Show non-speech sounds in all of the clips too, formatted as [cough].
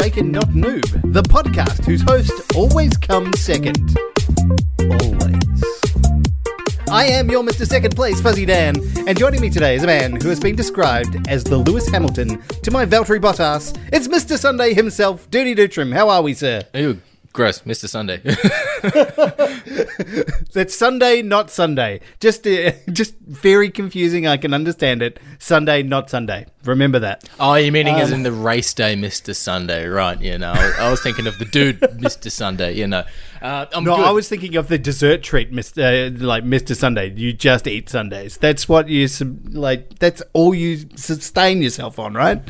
Shaken Not Noob, the podcast whose host always comes second. Always. I am your Mr. Second Place, Fuzzy Dan, and joining me today is a man who has been described as the Lewis Hamilton to my Valtteri Bottas. It's Mr. Sunday himself, Dirty Dutram. How are we, sir? Ew, gross, Mr. Sunday. [laughs] That's Sunday, not Sunday. Just, uh, [laughs] just very confusing. I can understand it. Sunday, not Sunday. Remember that. oh, you're meaning as in the race day, Mr. Sunday, right? You know, I, I was thinking of the dude, [laughs] Mr. Sunday. You know, uh, I'm No, good. I was thinking of the dessert treat, Mr. Uh, like Mr. Sundae. You just eat sundaes. That's what you like. That's all you sustain yourself on, right?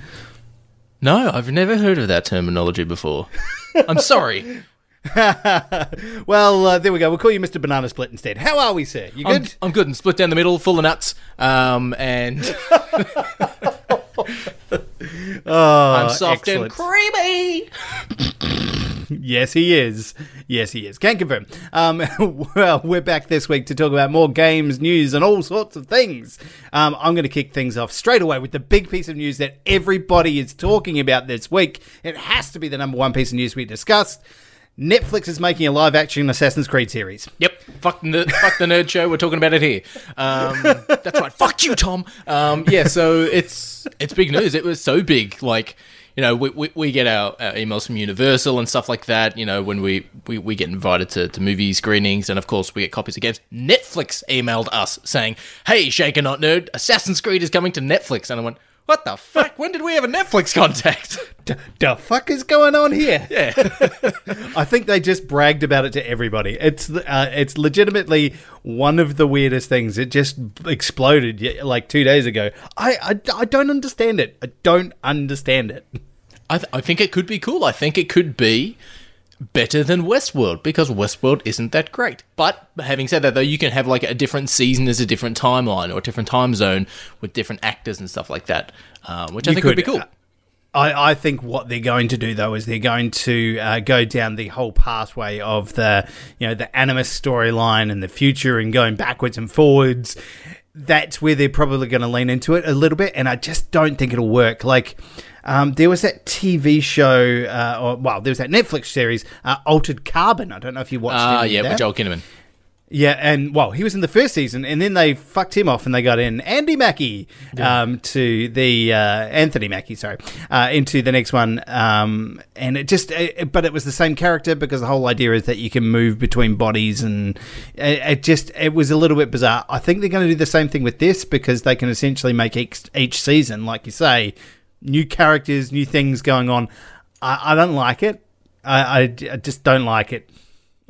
no, I've never heard of that terminology before. I'm sorry. [laughs] well, uh, there we go. We'll call you Mr. Banana Split instead. How are we, sir? You I'm, good? I'm good and split down the middle, full of nuts. Um, and [laughs] [laughs] oh, I'm soft excellent. and creamy. Yes, he is. Yes, he is. Can't confirm. Um, well, we're back this week to talk about more games, news, and all sorts of things. Um, I'm going to kick things off straight away with the big piece of news that everybody is talking about this week. It has to be the number one piece of news we discussed. Netflix is making a live action Assassin's Creed series. Yep, fuck the fuck the nerd show. We're talking about it here. Um, that's right. Fuck you, Tom. Um, yeah, so it's it's big news. It was so big, like you know, we, we, we get our, our emails from Universal and stuff like that. You know, when we, we, we get invited to, to movie screenings, and of course we get copies of games. Netflix emailed us saying, "Hey, Shaker Not Nerd, Assassin's Creed is coming to Netflix," and I went. What the fuck? When did we have a Netflix contact? [laughs] D- the fuck is going on here? Yeah. [laughs] I think they just bragged about it to everybody. It's uh, it's legitimately one of the weirdest things. It just exploded like two days ago. I, I, I don't understand it. I don't understand it. I, th- I think it could be cool. I think it could be better than Westworld because Westworld isn't that great. But having said that, though, you can have like a different season as a different timeline or a different time zone with different actors and stuff like that, um, which I You think would be cool. uh, I, I think what they're going to do though is they're going to uh, go down the whole pathway of the you know the animus storyline and the future and going backwards and forwards. That's where they're probably going to lean into it a little bit, and I just don't think it'll work. Like. Um, there was that TV show, uh, or well, there was that Netflix series, uh, Altered Carbon. I don't know if you watched Ah, any yeah, with Joel Kinnaman. Yeah, and well, he was in the first season, and then they fucked him off, and they got in Andy Mackie um, to the uh, Anthony Mackie, sorry, uh, into the next one, um, and it just, it, but it was the same character because the whole idea is that you can move between bodies, and it, it just, it was a little bit bizarre. I think they're going to do the same thing with this because they can essentially make each, each season, like you say, new characters, new things going on. I, I don't like it. I, I, I just don't like it.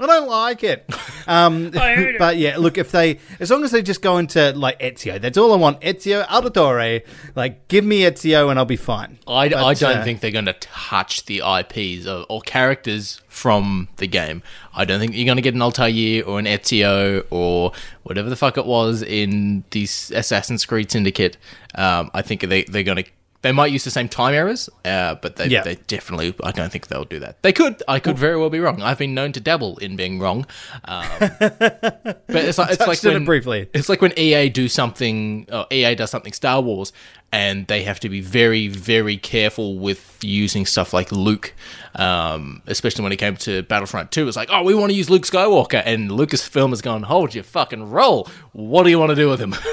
I don't like it. [laughs] Um, [laughs] but yeah, look, if they, as long as they just go into like Ezio, that's all I want. Ezio Auditore, like give me Ezio and I'll be fine. I, But, I don't uh, think they're going to touch the IPs or, or characters from the game. I don't think you're going to get an Altair or an Ezio or whatever the fuck it was in the Assassin's Creed Syndicate. Um, I think they, they're going to. They might use the same time errors, uh, but they, Yeah. they definitely. I don't think they'll do that. They could. I could very well be wrong. I've been known to dabble in being wrong. Um, [laughs] but it's like it's like on it when, briefly. it's like when EA do something, EA does something Star Wars, and they have to be very, very careful with using stuff like Luke, um, especially when it came to Battlefront 2. It's like, oh, we want to use Luke Skywalker, and Lucasfilm has gone, hold your fucking roll. What do you want to do with him? [laughs]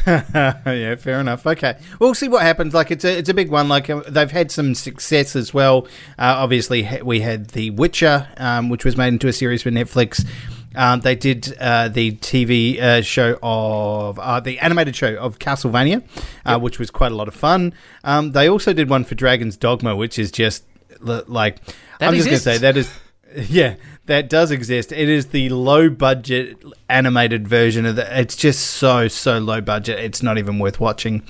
[laughs] yeah, fair enough. Okay, we'll see what happens. Like it's a it's a big one. Like uh, they've had some success as well. Uh, obviously, we had The Witcher, um, which was made into a series for Netflix. Um, they did uh, the TV uh, show of uh, the animated show of Castlevania, uh, which was quite a lot of fun. Um, they also did one for Dragon's Dogma, which is just like That I'm just going to say that is [laughs] yeah, that does exist. It is the low budget animated version of the. It's just so so low budget. It's not even worth watching.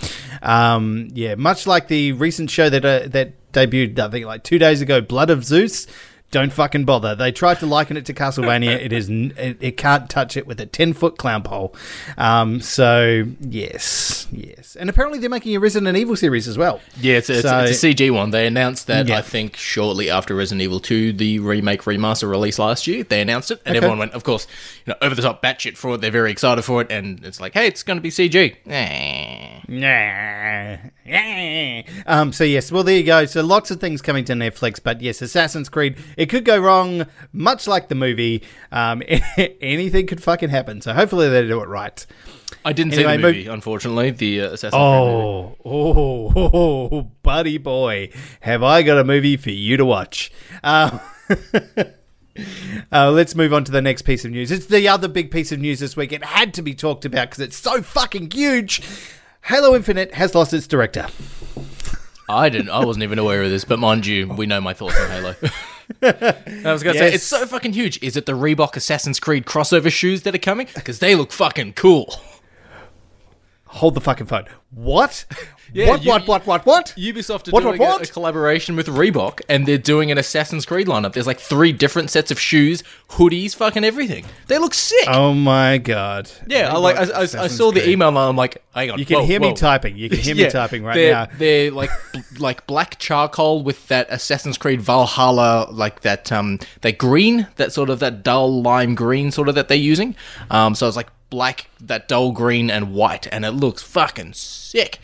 Um, yeah, much like the recent show that uh, that debuted, I think like two days ago, Blood of Zeus. Don't fucking bother. They tried to liken it to Castlevania. it is it, it can't touch it with a ten foot clown pole. Um, so yes, yes, and apparently they're making a Resident Evil series as well. Yeah, it's a, So- it's, a CG one. They announced that Yeah. I think shortly after Resident Evil 2, the remake remaster released last year. They announced it, and everyone went, of course, you know, over the top batshit for it. They're very excited for it, and it's like, hey, it's going to be CG. Eh. Nah. Um, so yes, well there you go. So lots of things coming to Netflix, but yes, Assassin's Creed. It could go wrong, much like the movie. Um, [laughs] anything could fucking happen. So hopefully they do it right. I didn't Anyway, see the movie, unfortunately. The uh, Assassin's Creed movie. Oh, oh, [laughs] oh, buddy boy, have I got a movie for you to watch? Um, [laughs] uh, let's move on to the next piece of news. It's the other big piece of news this week. It had to be talked about because it's so fucking huge. Halo Infinite has lost its director. I didn't. I wasn't even aware of this, but mind you, we know my thoughts on Halo. I was gonna say it's so fucking huge. Is it the Reebok Assassin's Creed crossover shoes that are coming? Because they look fucking cool. Hold the fucking phone. What? Yeah, what, you- what? What? What? What? Ubisoft are What, doing what, a- what? A, collaboration with Reebok, and they're doing an Assassin's Creed lineup. There's like three different sets of shoes, hoodies, fucking everything. They look sick. Oh my god. yeah, I like. I, I, I saw the Creed. email, and I'm like, hang on. You can whoa, hear me typing. You can [laughs] hear me Yeah, typing right they're, now. They're like like black charcoal with that Assassin's Creed Valhalla, like that um that green, that sort of that dull lime green sort of that they're using. Um, so it's like black, that dull green and white, and it looks fucking sick.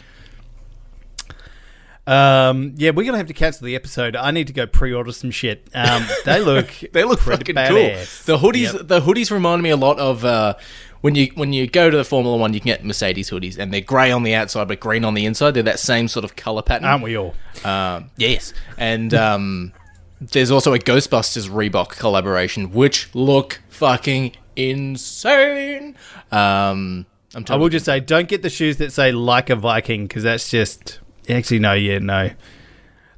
Um, yeah, we're gonna have to cancel the episode. I need to go pre-order some shit. Um, [laughs] they look They look pretty fucking badass. cool. The hoodies, Yep. the hoodies remind me a lot of uh, when you when you go to the Formula One, you can get Mercedes hoodies, and they're grey on the outside but green on the inside. They're that same sort of color pattern. aren't we all? Um, yes, and um, there's also a Ghostbusters Reebok collaboration, which look fucking insane. Um, I'm I will just say, don't get the shoes that say "like a Viking" because that's just actually no, yeah, no.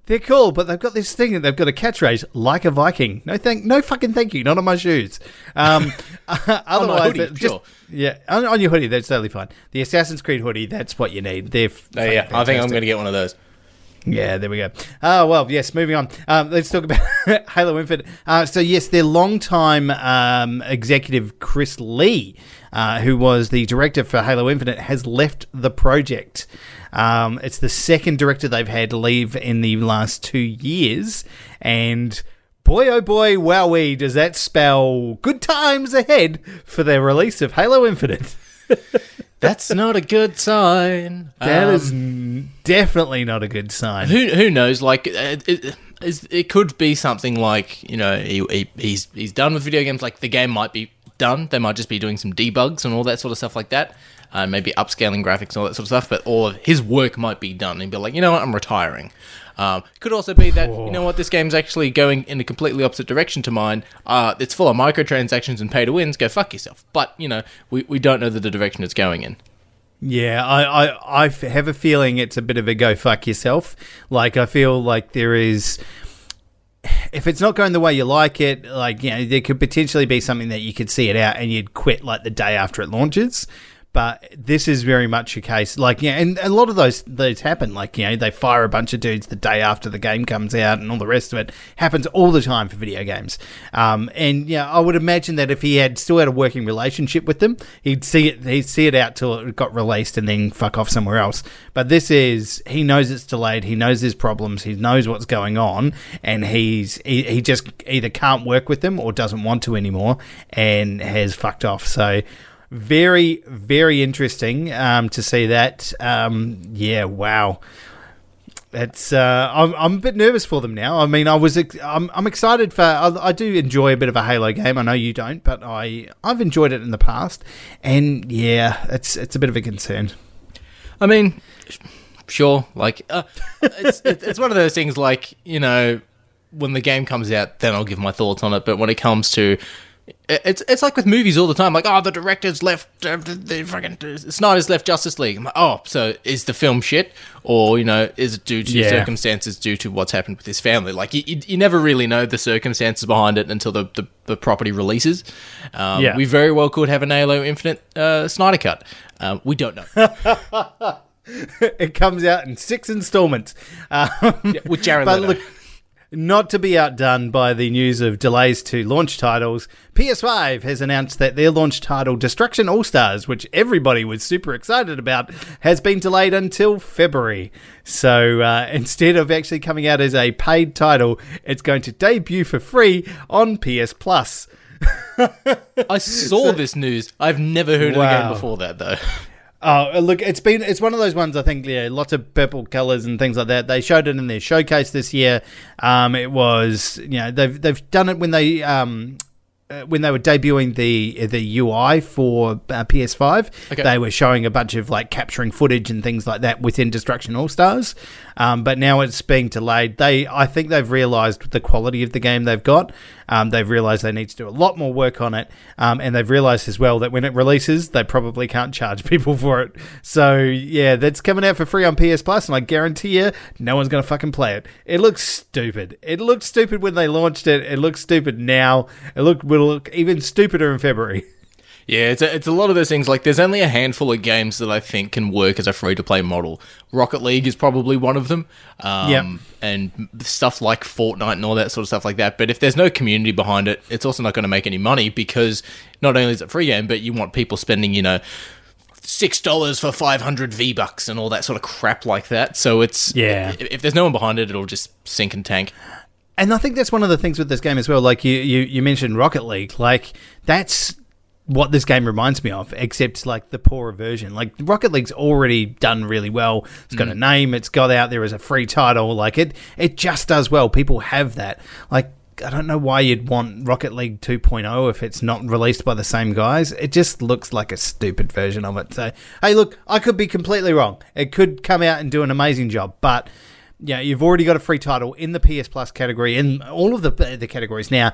They're cool, but they've got this thing that they've got a catchphrase like a Viking. No thank, no fucking thank you, not on my shoes. Um, [laughs] [laughs] otherwise, hoodie, just- sure. yeah, on, on your hoodie, that's totally fine. The Assassin's Creed hoodie, that's what you need. They're Oh, yeah, fucking I think I'm going to get one of those. Yeah, there we go. Oh, well, yes, moving on. Um, let's talk about [laughs] Halo Infinite. Uh, so, yes, their longtime um, executive, Chris Lee, uh, who was the director for Halo Infinite, has left the project. Um, it's the second director they've had leave in the last two years. And boy, oh boy, wowee, does that spell good times ahead for the release of Halo Infinite. [laughs] That's not a good sign. That Um, is n- definitely not a good sign. who who knows? Like uh, it, it, it could be something like you know he, he he's he's done with video games. Like the game might be done. They might just be doing some debugs and all that sort of stuff like that. Uh, maybe upscaling graphics and all that sort of stuff. But all of his work might be done. And be like, you know what, I'm retiring. Um, could also be that you know what this game's actually going in a completely opposite direction to mine. Uh, it's full of microtransactions and pay to wins. Go fuck yourself. But you know we, we don't know the direction it's going in. Yeah, I I have a feeling it's a bit of a go fuck yourself. Like, I feel like there is. If it's not going the way you like it, like, you know, there could potentially be something that you could see it out and you'd quit like the day after it launches. But this is very much a case, like, yeah, and a lot of those those happen. Like, you know, they fire a bunch of dudes the day after the game comes out, and all the rest of it happens all the time for video games. Um, and yeah, I would imagine that if he had still had a working relationship with them, he'd see it he'd see it out till it got released, and then fuck off somewhere else. But this is he knows it's delayed, he knows there's problems, he knows what's going on, and he's he, he just either can't work with them or doesn't want to anymore, and has fucked off. So very very interesting um, to see that um, yeah wow it's uh, I'm, I'm a bit nervous for them now i mean i was ex- I'm, I'm excited for I, I do enjoy a bit of a halo game i know you don't but i i've enjoyed it in the past and yeah it's it's a bit of a concern I mean, sure. Like, uh, it's it's it's one of those things. Like, you know, when the game comes out, then I'll give my thoughts on it. But when it comes to it's it's like with movies all the time. Like, oh, the director's left, uh, the, fucking Snyder's left Justice League. I'm like, oh, so is the film shit, or you know, is it due to Yeah. circumstances due to what's happened with his family? Like, you, you, you never really know the circumstances behind it until the the, the property releases. Um, Yeah. we very well could have an Halo Infinite uh, Snyder cut. Um, we don't know. [laughs] it comes out in six installments um, with Jared [laughs] but Leto. look not to be outdone by the news of delays to launch titles, PS5 has announced that their launch title, Destruction All Stars, which everybody was super excited about, has been delayed until February. So uh, [laughs] instead of actually coming out as a paid title, it's going to debut for free on PS Plus. [laughs] I saw this news. I've never heard of the game before that though. [laughs] Oh, look, it's been it's one of those ones. I think yeah, lots of purple colors and things like that. They showed it in their showcase this year. Um, it was you know they've they've done it when they um uh, when they were debuting the the UI for uh, PS5, Okay. they were showing a bunch of like capturing footage and things like that within Destruction All Stars. Um, but now it's being delayed. They, I think, they've realised the quality of the game they've got. Um, they've realised they need to do a lot more work on it, um, and they've realised as well that when it releases, they probably can't charge [laughs] people for it. So yeah, that's coming out for free on PS Plus, and I guarantee you, no one's gonna fucking play it. It looks stupid. It looked stupid when they launched it. It looks stupid now. It look will look even stupider in February. [laughs] Yeah, it's a, it's a lot of those things. Like, there's only a handful of games that I think can work as a free to play model. Rocket League is probably one of them. Um, Yep. And stuff like Fortnite and all that sort of stuff like that. But if there's no community behind it, it's also not going to make any money because not only is it a free game, but you want people spending, you know, six dollars for 500 V bucks and all that sort of crap like that. So it's Yeah. If, if there's no one behind it, it'll just sink and tank. And I think that's one of the things with this game as well. Like you, you, you mentioned Rocket League. Like that's what this game reminds me of, except like the poorer version. Like Rocket League's already done really well. It's got mm. a name. It's got out there as a free title. Like it, it just does well. People have that. Like I don't know why you'd want Rocket League 2.0 if it's not released by the same guys. It just looks like a stupid version of it. So hey, look, I could be completely wrong. It could come out and do an amazing job, but yeah, you've already got a free title in the PS Plus category in all of the the categories. Now,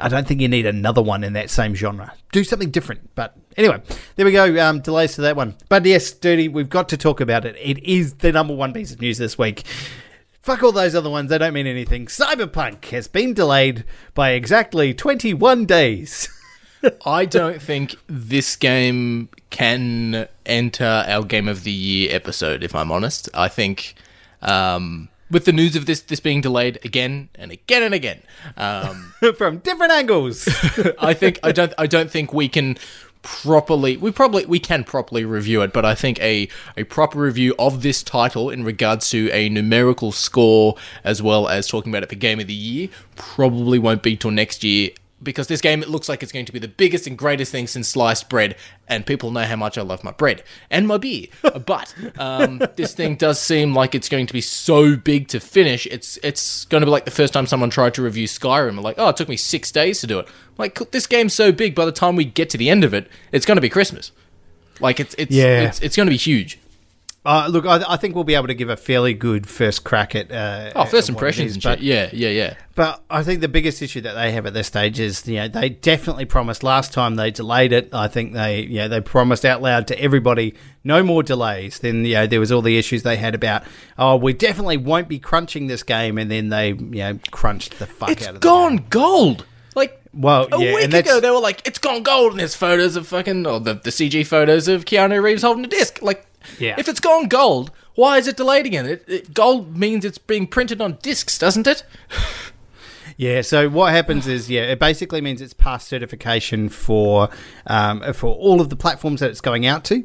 I don't think you need another one in that same genre. Do something different. But anyway, there we go. Um, delays to that one. But yes, Dirty, we've got to talk about it. It is the number one piece of news this week. Fuck all those other ones. They don't mean anything. Cyberpunk has been delayed by exactly 21 days. [laughs] I don't think this game can enter our Game of the Year episode, if I'm honest. I think um, with the news of this this being delayed again and again and again, um, [laughs] From different angles. [laughs] I think I don't I don't think we can properly we probably we can properly review it but i think a a proper review of this title in regards to a numerical score as well as talking about it for game of the year probably won't be till next year because this game it looks like it's going to be the biggest and greatest thing since sliced bread and people know how much i love my bread and my beer. [laughs] But um, this thing does seem like it's going to be so big to finish it's it's going to be like the first time someone tried to review skyrim. Like oh it took me six days to do it. Like this game's so big by the time we get to the end of it it's going to be christmas. Like it's it's Yeah. it's, it's going to be huge Uh, look, I, I think we'll be able to give a fairly good first crack at. Uh, oh first it impressions is, but- yeah yeah yeah But I think the biggest issue that they have at this stage is, you know, they definitely promised last time they delayed it. I think they, you know, they promised out loud to everybody no more delays. Then, you know, there was all the issues they had about, oh, we definitely won't be crunching this game, and then they, you know, crunched the fuck it's out of the gone game. gold like Well, a yeah, week ago they were like it's gone gold and there's photos of fucking or the, the cg photos of keanu reeves holding a disc like Yeah. if it's gone gold why is it delayed again it, it, gold means it's being printed on discs doesn't it [laughs] Yeah, so what happens is, yeah, it basically means it's past certification for um, for all of the platforms that it's going out to.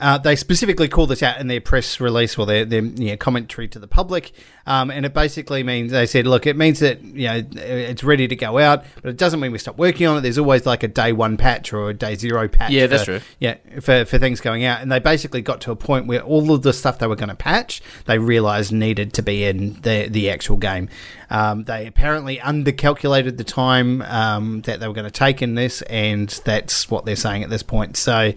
Uh, they specifically call this out in their press release or their, their you know, commentary to the public, um, and it basically means they said, look, it means that you know it's ready to go out, but it doesn't mean we stop working on it. There's always like a day one patch or a day zero patch. Yeah, that's for- true. Yeah, for, for things going out, and they basically got to a point where all of the stuff they were going to patch, they realised needed to be in the the actual game. Um, they apparently undercalculated the time um, that they were going to take in this, and that's what they're saying at this point. So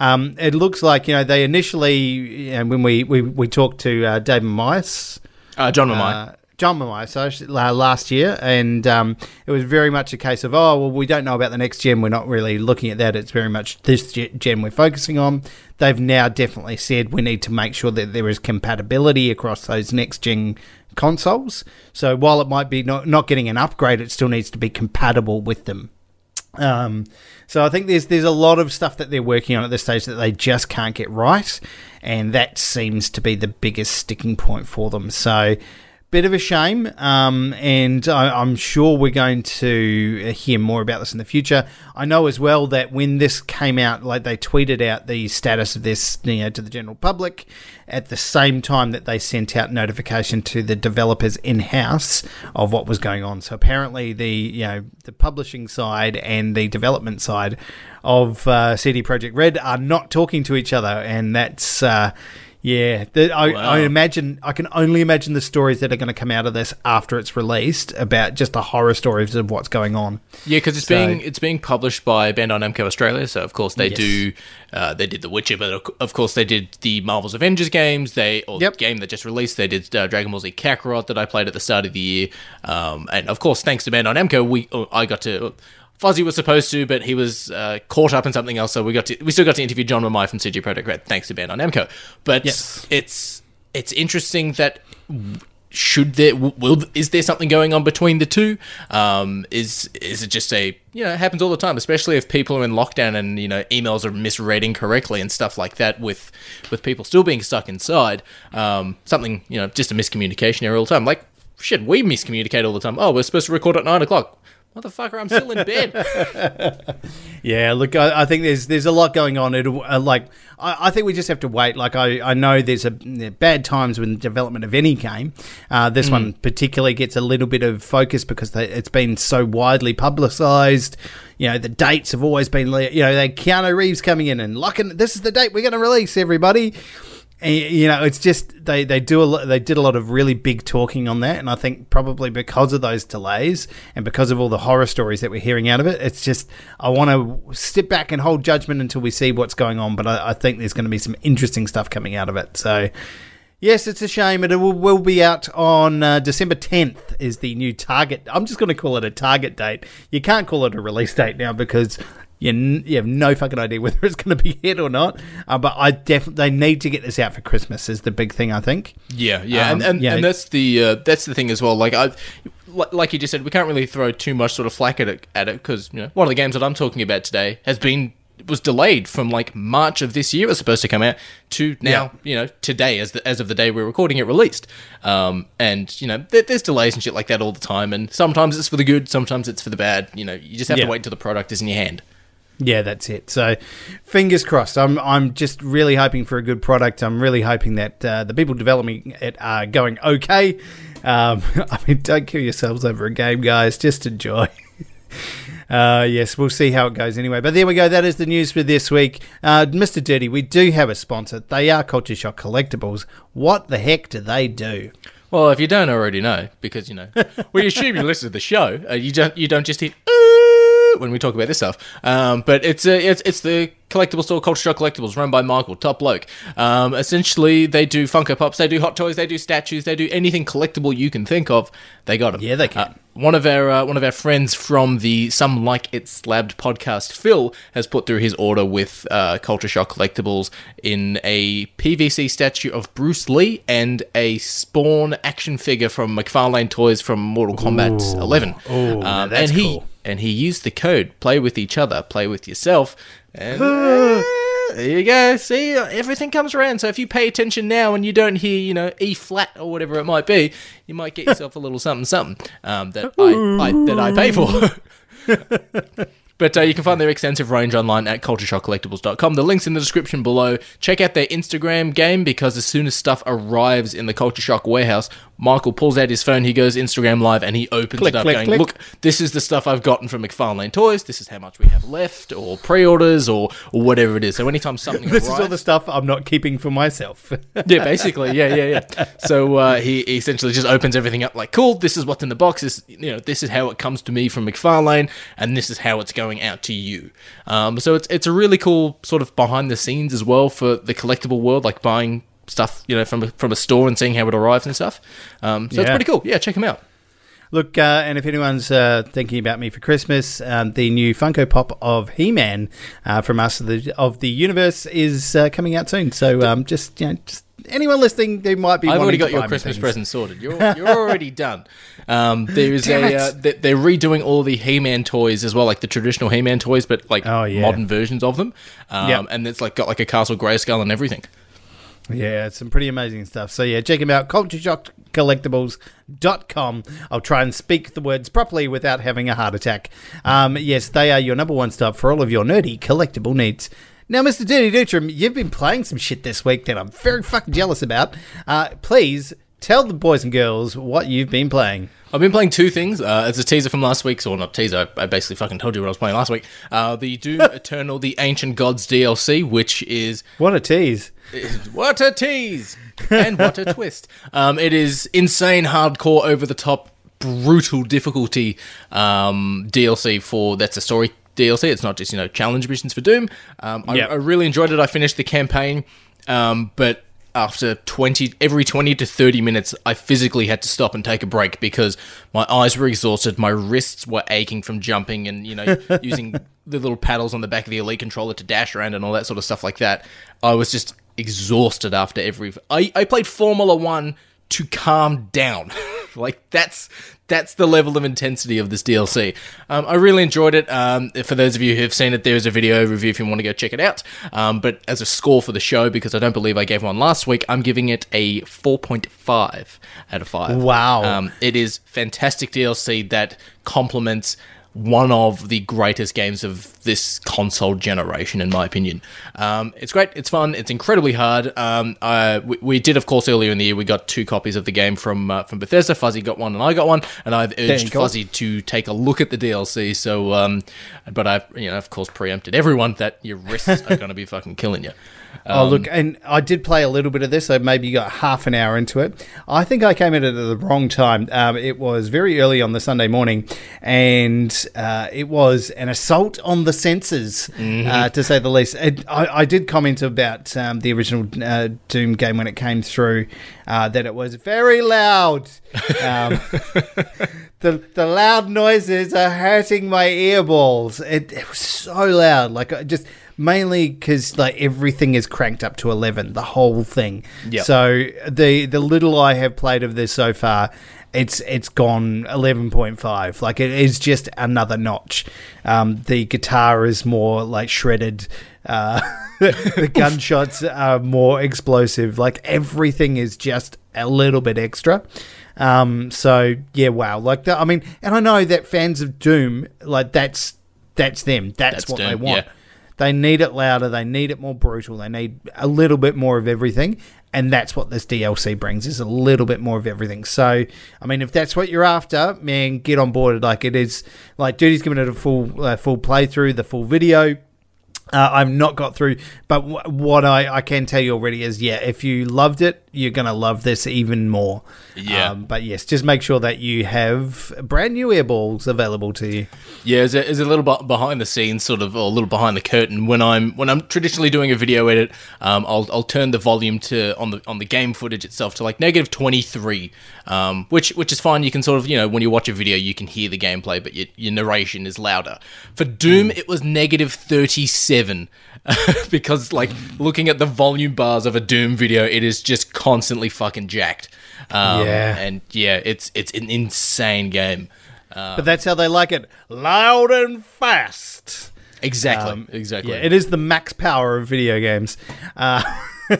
um, it looks like you know they initially, know, when we we, we talked to uh, David Myers, uh, john Mamai. uh, John Mamai, so uh, last year, and um, it was very much a case of, oh, well, we don't know about the next gen. We're not really looking at that. It's very much this gen we're focusing on. They've now definitely said we need to make sure that there is compatibility across those next gen consoles. So while it might be not, not getting an upgrade, it still needs to be compatible with them. Um, so I think there's there's a lot of stuff that they're working on at this stage that they just can't get right, and that seems to be the biggest sticking point for them. So bit of a shame, um, and I, I'm sure we're going to hear more about this in the future. I know as well that when this came out, like they tweeted out the status of this, you know, to the general public, at the same time that they sent out notification to the developers in house of what was going on. So apparently, the you know the publishing side and the development side of uh, CD Projekt Red are not talking to each other, and that's. Uh, yeah, the, I, Wow. I imagine I can only imagine the stories that are going to come out of this after it's released about just the horror stories of what's going on. Yeah, because it's So- being it's being published by Bandai Namco Australia, so of course they Yes. do uh, they did The Witcher, but of- course they did the Marvel's Avengers games. They or Yep. the game that just released. They did uh, Dragon Ball Z Kakarot that I played at the start of the year, um, and of course thanks to Bandai Namco, we oh, I got to. Fuzzy was supposed to, but he was uh, caught up in something else, so we got to we still got to interview John Mamai from CD Projekt Red, thanks to Bandai Namco. But Yes. it's it's interesting that should there will is there something going on between the two um is is it just a you know it happens all the time especially if people are in lockdown and you know emails are misread incorrectly and stuff like that with with people still being stuck inside um something you know just a miscommunication error all the time like shit we miscommunicate all the time oh we're supposed to record at nine o'clock motherfucker i'm still in bed [laughs] Yeah, look, I, I think there's there's a lot going on. It uh, like I, I think we just have to wait. Like I, I know there's a there bad times with the development of any game. Uh, this one particularly gets a little bit of focus because they, it's been so widely publicized. You know, the dates have always been you know they Keanu Reeves coming in and locking. This is the date we're going to release everybody. And, you know, it's just they, they do a lot, they did a lot of really big talking on that, and I think probably because of those delays and because of all the horror stories that we're hearing out of it, it's just I want to step back and hold judgment until we see what's going on. But I, I think there's going to be some interesting stuff coming out of it. So. Yes, it's a shame, it will, will be out on uh, December 10th. Is the new target? I'm just going to call it a target date. You can't call it a release date now because you, n- you have no fucking idea whether [laughs] it's going to be hit or not. Uh, but I definitely they need to get this out for Christmas. Is the big thing I think. Yeah, yeah, Um, and and, yeah. and that's the uh, that's the thing as well. Like I, like you just said, we can't really throw too much sort of flack at it at it because you know one of the games that I'm talking about today has been was delayed from like March of this year. It was supposed to come out to now, you know, today as the, as of the day we're recording it released. Um, and you know, there, there's delays and shit like that all the time. And sometimes it's for the good, sometimes it's for the bad. You know, you just have Yeah. to wait until the product is in your hand. Yeah, that's it. So, fingers crossed. I'm I'm just really hoping for a good product. I'm really hoping that uh, the people developing it are going okay. Um, [laughs] I mean, don't kill yourselves over a game, guys. Just enjoy. [laughs] Uh, yes, we'll see how it goes anyway. But there we go. That is the news for this week. Uh, Mr. Dirty, we do have a sponsor. They are Culture Shock Collectibles. What the heck do they do? Well, if you don't already know, because you know, [laughs] we assume you listen to the show, uh, you don't you don't just hit "Ooh" when we talk about this stuff. Um, but it's uh, it's it's the collectible store Culture Shock Collectibles, run by Michael, top bloke. Um, essentially, they do Funko Pops, they do hot toys, they do statues, they do anything collectible you can think of. They got them. Yeah, they can. Uh, one of our uh, one of our friends from the Some Like It Slabbed podcast, Phil, has put through his order with uh, Culture Shock collectibles in a PVC statue of Bruce Lee and a Spawn action figure from McFarlane Toys from Mortal Kombat 11. Ooh, that's and he cool. And he used the code "Play with each other, play with yourself," and. [gasps] uh, there you go. See, everything comes around. So if you pay attention now and you don't hear, you know, E flat or whatever it might be, you might get yourself a little something, something um, that I, I that I pay for. [laughs] But uh, you can find their extensive range online at cultureshockcollectibles.com. The link's in the description below. Check out their Instagram game because as soon as stuff arrives in the Culture Shock warehouse, Michael pulls out his phone, he goes Instagram live, and he opens Click, it up click, going, click. Look, this is the stuff I've gotten from McFarlane Toys. This is how much we have left, or pre orders, or, or whatever it is. So anytime something [laughs] This arrives, is all the stuff I'm not keeping for myself. [laughs] yeah, basically, yeah, yeah, yeah. So uh, he, he essentially just opens everything up like, cool. This is what's in the box. This, you know, this is how it comes to me from McFarlane, and this is how it's going out to you. Um, so it's it's a really cool sort of behind the scenes as well for the collectible world, like buying stuff, you know, from a, from a store and seeing how it arrives and stuff. Um, so it's pretty cool. Yeah, check them out. Look, uh, and if anyone's uh, thinking about me for Christmas, um, the new Funko Pop of He-Man uh, from us of the, of the universe is uh, coming out soon. So um, just you know, just anyone listening they might be. I've already got to your Christmas things. present sorted. You're [laughs] you're already done. Um, there is [laughs] a uh, they- they're redoing all the He-Man toys as well, like the traditional He-Man toys, but like Oh, yeah. modern versions of them. Um, Yep. and it's like got like a Castle Grayskull and everything. Yeah, it's some pretty amazing stuff. So yeah, check him out. Culture Shock nerdycollectibles.com. I'll try and speak the words properly without having a heart attack. Um, yes, they are your number one stop for all of your nerdy collectible needs. Now, Mr. Dirty Dutram, you've been playing some shit this week that I'm very fucking jealous about. Uh, please tell the boys and girls what you've been playing. I've been playing two things. Uh, as a teaser from last week, or not teaser, I basically fucking told you what I was playing last week. Uh, the Doom [laughs] Eternal, the Ancient Gods DLC, which is What a tease. what a tease and what a [laughs] twist. Um, it is insane, hardcore, over the top, brutal difficulty um, DLC for that's a story DLC. It's not just you know challenge missions for Doom. Um, I, Yep. I really enjoyed it. I finished the campaign, um, but after 20 every 20 to 30 minutes i physically had to stop and take a break because my eyes were exhausted my wrists were aching from jumping and you know [laughs] using the little paddles on the back of the elite controller to dash around and all that sort of stuff like that. I was just exhausted after every i, I played formula 1 to calm down [laughs] like that's that's the level of intensity of this DLC. Um, I really enjoyed it. Um, for those of you who have seen it, there's a video review if you want to go check it out. Um, but as a score for the show, because I don't believe I gave one last week, I'm giving it a 4.5 out of 5. Wow. Um, it is fantastic DLC that complements one of the greatest games of this console generation, in my opinion. Um, it's great, it's fun, it's incredibly hard. Um, uh, we, we did, of course, earlier in the year, we got two copies of the game from uh, from Bethesda. Fuzzy got one, and I got one, and I've urged. Fuzzy to take a look at the DLC. So, um, but I've you know, of course, preempted everyone that your wrists are going to be fucking killing you. [laughs] oh, look, and I did play a little bit of this, so maybe you got half an hour into it. I think I came in at the wrong time. Um, it was very early on the Sunday morning, and uh, it was an assault on the senses, uh, to say the least. And I, I did comment about um, the original uh, Doom game when it came through, uh, that it was very loud. Um, [laughs] the the loud noises are hurting my earballs. It, it was so loud, like just mainly because like everything is cranked up to eleven, the whole thing. Yep. So the the little I have played of this so far, it's it's gone eleven point five. Like it is just another notch. Um, the guitar is more like shredded. Uh, [laughs] the [laughs] gunshots are more explosive. Like everything is just a little bit extra. Um, so yeah, wow. Like that. I mean, and I know that fans of Doom, like that's that's them. That's, That's what they want. yeah. They need it louder. They need it more brutal. They need a little bit more of everything, and that's what this DLC brings is a little bit more of everything. So, I mean, if that's what you're after, man, get on board. Like it is, like Duty's given it a full uh, full playthrough, the full video. Uh, I've not got through, but w- what I, I can tell you already is, yeah, if you loved it, you're gonna love this even more. Yeah. Um, but yes, just make sure that you have brand new earballs available to you. Yeah, is a, a little bit behind the scenes, sort of, or a little behind the curtain. When I'm when I'm traditionally doing a video edit, um, I'll I'll turn the volume to on the on the game footage itself to like negative twenty three, um, which which is fine. You can sort of you know when you watch a video, you can hear the gameplay, but your, your narration is louder. For Doom, it was negative thirty seven. [laughs] because like looking at the volume bars of a Doom video, it is just constantly fucking jacked. Um, Yeah. and yeah, it's it's an insane game. But that's how they like it, loud and fast. Exactly, exactly. Yeah, it is the max power of video games. Uh, [laughs]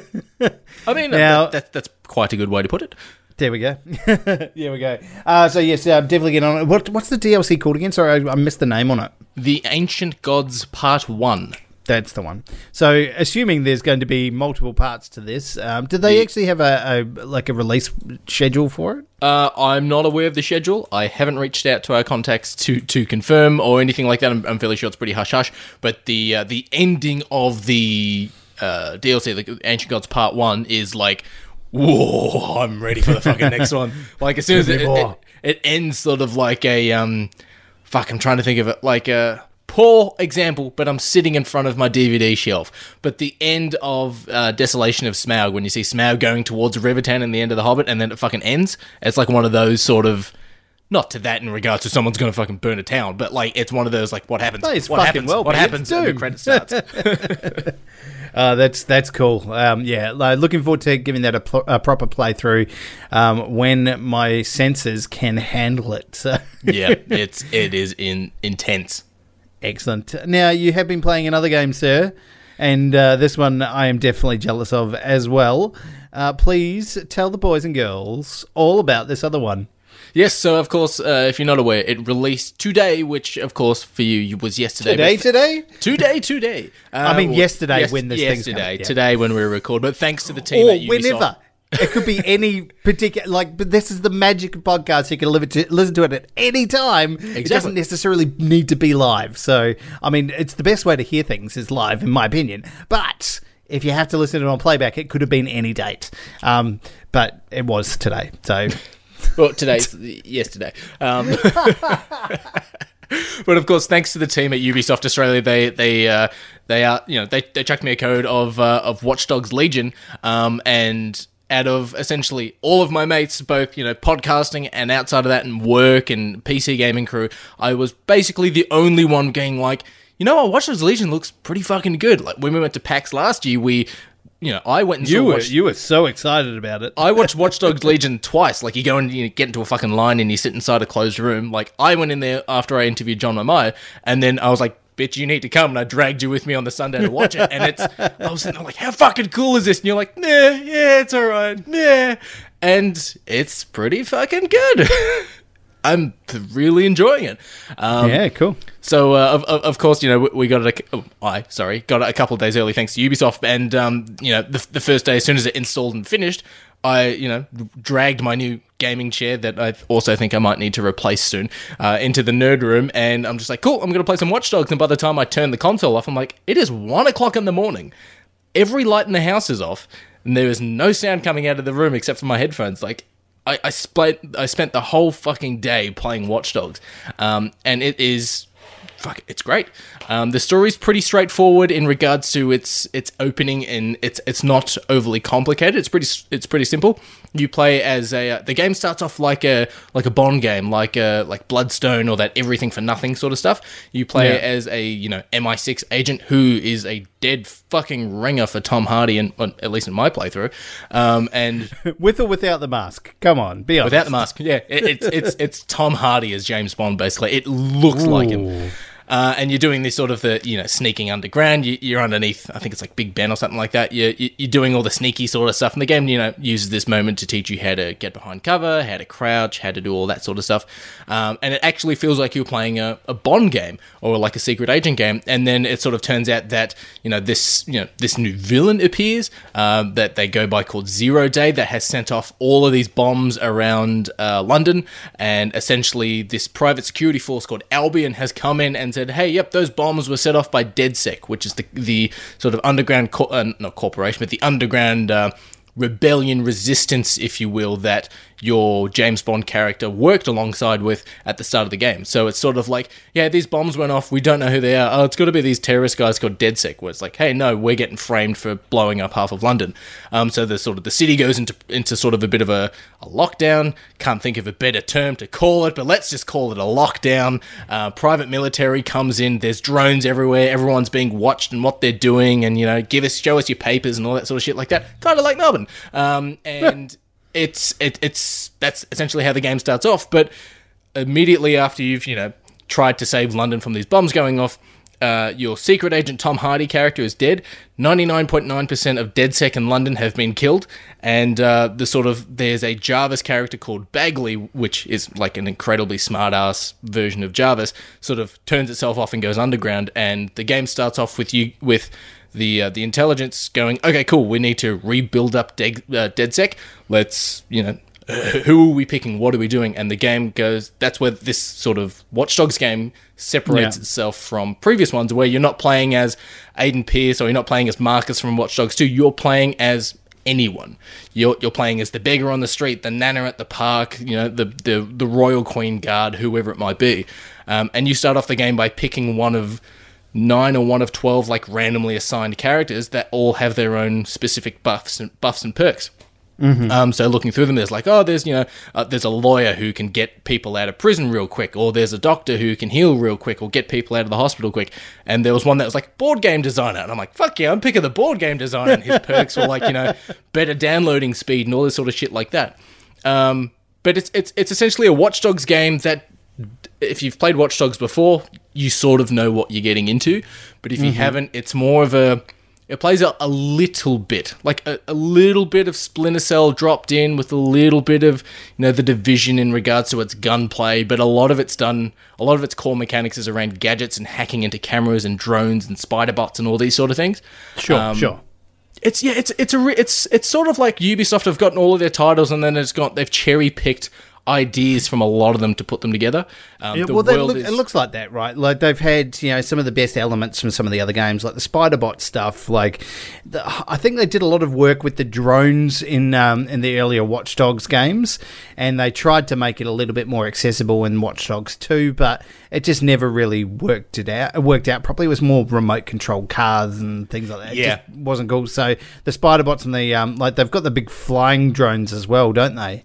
I mean, Now- that, that, that's quite a good way to put it. there we go. [laughs] there we go. Uh, so yes, uh, definitely get on it. What, what's the DLC called again? Sorry, I, I missed the name on it. The Ancient Gods Part 1. That's the one. So, assuming there's going to be multiple parts to this, um, did they Yeah. actually have a, a like a release schedule for it? Uh, I'm not aware of the schedule. I haven't reached out to our contacts to, to confirm or anything like that. I'm, I'm fairly sure it's pretty hush hush. But the uh, the ending of the uh, DLC, the Ancient Gods Part One, is like, whoa! I'm ready for the fucking next one. [laughs] Like as soon as it, it, it ends, sort of like a um, fuck. I'm trying to think of it like a poor example, but I'm sitting in front of my DVD shelf. But the end of uh, Desolation of Smaug, when you see Smaug going towards Rivertown in the end of The Hobbit, and then it fucking ends, it's like one of those sort of. Not to that in regards to someone's going to fucking burn a town, but like it's one of those like what happens? What happens? well, what happens? And the credit starts. [laughs] [laughs] Uh, that's that's cool. Um, yeah, like, looking forward to giving that a, pl- a proper playthrough um, when my senses can handle it. So. [laughs] yeah, it's it is in intense. Excellent. Now you have been playing another game, sir. and uh, this one I am definitely jealous of as well. Uh, please tell the boys and girls all about this other one. Yes, so of course, uh, if you're not aware, it released today, which of course for you was yesterday. Today, but- today. today, today. Uh, I mean, well, yesterday when this thing's yesterday, coming, yeah. today when we record. But thanks to the team or whenever. It could be any particular like but this is the magic of podcast you can live it to, listen to it at any time. It doesn't necessarily need to be live. So i mean it's the best way to hear things is live in my opinion. But if you have to listen to it on playback it could have been any date. Um, but it was today. So Well, today's [laughs] yesterday. Um, [laughs] but of course, thanks to the team at Ubisoft Australia, they they uh, they are you know they they chucked me a code of uh, of Watch Dogs Legion, um, and out of essentially all of my mates, both you know podcasting and outside of that, and work and PC gaming crew, I was basically the only one going like. You know what? Watch Dogs Legion looks pretty fucking good. Like when we went to PAX last year, we, you know, I went and saw Watch- you were so excited about it I watched Watch Dogs Legion twice. Like you go and you get into a fucking line and you sit inside a closed room. Like I went in there after I interviewed John Mamaya, and then I was like, "Bitch, you need to come." And I dragged you with me on the Sunday to watch it. And it's [laughs] I was sitting there like, "How fucking cool is this?" And you're like, "Nah, yeah, it's alright, nah," and it's pretty fucking good. [laughs] I'm really enjoying it. Um, yeah cool so uh, of, of course, you know we, we got it. A, oh, I sorry, got it a couple of days early thanks to Ubisoft, and um, you know the, the first day, as soon as it installed and finished, I you know dragged my new gaming chair that I also think I might need to replace soon uh, into the nerd room, and I'm just like, cool, I'm gonna play some Watch Dogs. And by the time I turn the console off, I'm like, it is one o'clock in the morning. Every light in the house is off, and there is no sound coming out of the room except for my headphones. Like I, I spent I spent the whole fucking day playing Watch Dogs, um, and it is fuck, it's great. Um, the story's pretty straightforward in regards to its its opening, and it's it's not overly complicated. It's pretty it's pretty simple. You play as a uh, the game starts off like a like a Bond game, like a like Bloodstone or that everything for nothing sort of stuff. You play Yeah. as a you know MI6 agent who is a dead fucking ringer for Tom Hardy, and well, at least in my playthrough, um, and [laughs] with or without the mask come on be honest Without the mask, yeah, it, it's it's it's Tom Hardy as James Bond. Basically, it looks like him. Uh, and you're doing this sort of the you know sneaking underground. You, you're underneath, I think it's like Big Ben or something like that. You're, you're doing all the sneaky sort of stuff, and the game you know uses this moment to teach you how to get behind cover, how to crouch, how to do all that sort of stuff. Um, and it actually feels like you're playing a, a Bond game or like a secret agent game. And then it sort of turns out that you know this you know this new villain appears um, that they go by called Zero Day that has sent off all of these bombs around uh, London, and essentially this private security force called Albion has come in and said, "Hey, yep, those bombs were set off by DedSec, which is the the sort of underground co- uh, not corporation, but the underground." Uh, rebellion resistance if you will that your James Bond character worked alongside with at the start of the game. So it's sort of like, yeah, these bombs went off. We don't know who they are. Oh, it's got to be these terrorist guys called DedSec. Where it's like, hey, no, we're getting framed for blowing up half of London. Um, so the sort of the city goes into into sort of a bit of a, a lockdown. Can't think of a better term to call it, but let's just call it a lockdown. Uh, private military comes in. There's drones everywhere. Everyone's being watched and what they're doing, and you know, give us, show us your papers and all that sort of shit like that. Kind of like Melbourne. Um, and it's it, it's that's essentially how the game starts off. But immediately after you've you know tried to save London from these bombs going off, uh, your secret agent Tom Hardy character is dead. Ninety nine point nine percent of DedSec in London have been killed, and uh, the sort of there's a Jarvis character called Bagley, which is like an incredibly smart ass version of Jarvis. Sort of turns itself off and goes underground, and the game starts off with you with the uh, the intelligence going, okay, cool, we need to rebuild up De- uh, DedSec. Let's you know who are we picking? What are we doing? And the game goes. That's where this sort of Watchdogs game separates Yeah. itself from previous ones, where you're not playing as Aiden Pearce or you're not playing as Marcus from Watchdogs 2. You're playing as anyone. You're you're playing as the beggar on the street, the nana at the park, you know, the the the royal queen guard, whoever it might be. Um, and you start off the game by picking one of nine or one of twelve like randomly assigned characters that all have their own specific buffs and buffs and perks. Um, so looking through them, there's like, oh, there's you know, uh, there's a lawyer who can get people out of prison real quick, or there's a doctor who can heal real quick, or get people out of the hospital quick. And there was one that was like board game designer, and I'm like, fuck yeah, I'm picking the board game designer. And his [laughs] perks were like, you know, better downloading speed and all this sort of shit like that. Um, but it's it's it's essentially a Watch Dogs game that if you've played Watch Dogs before, you sort of know what you're getting into. But if you haven't, it's more of a it plays a, a little bit, like a, a little bit of Splinter Cell dropped in with a little bit of you know the division in regards to its gunplay, but a lot of it's done. A lot of its core mechanics is around gadgets and hacking into cameras and drones and spider bots and all these sort of things. Sure, Um, sure. It's yeah, it's it's a re- it's it's sort of like Ubisoft have gotten all of their titles and then it's got they've cherry picked ideas from a lot of them to put them together. Um, Yeah, the well, look, is- it looks like that, right? Like they've had, you know, some of the best elements from some of the other games, like the Spider-Bot stuff. Like, the, I think they did a lot of work with the drones in um, in the earlier Watch Dogs games, and they tried to make it a little bit more accessible in Watch Dogs 2, but it just never really worked it out. It worked out properly. It was more remote controlled cars and things like that. It Yeah. just wasn't cool. So the Spider-Bots and the um, like, they've got the big flying drones as well, don't they?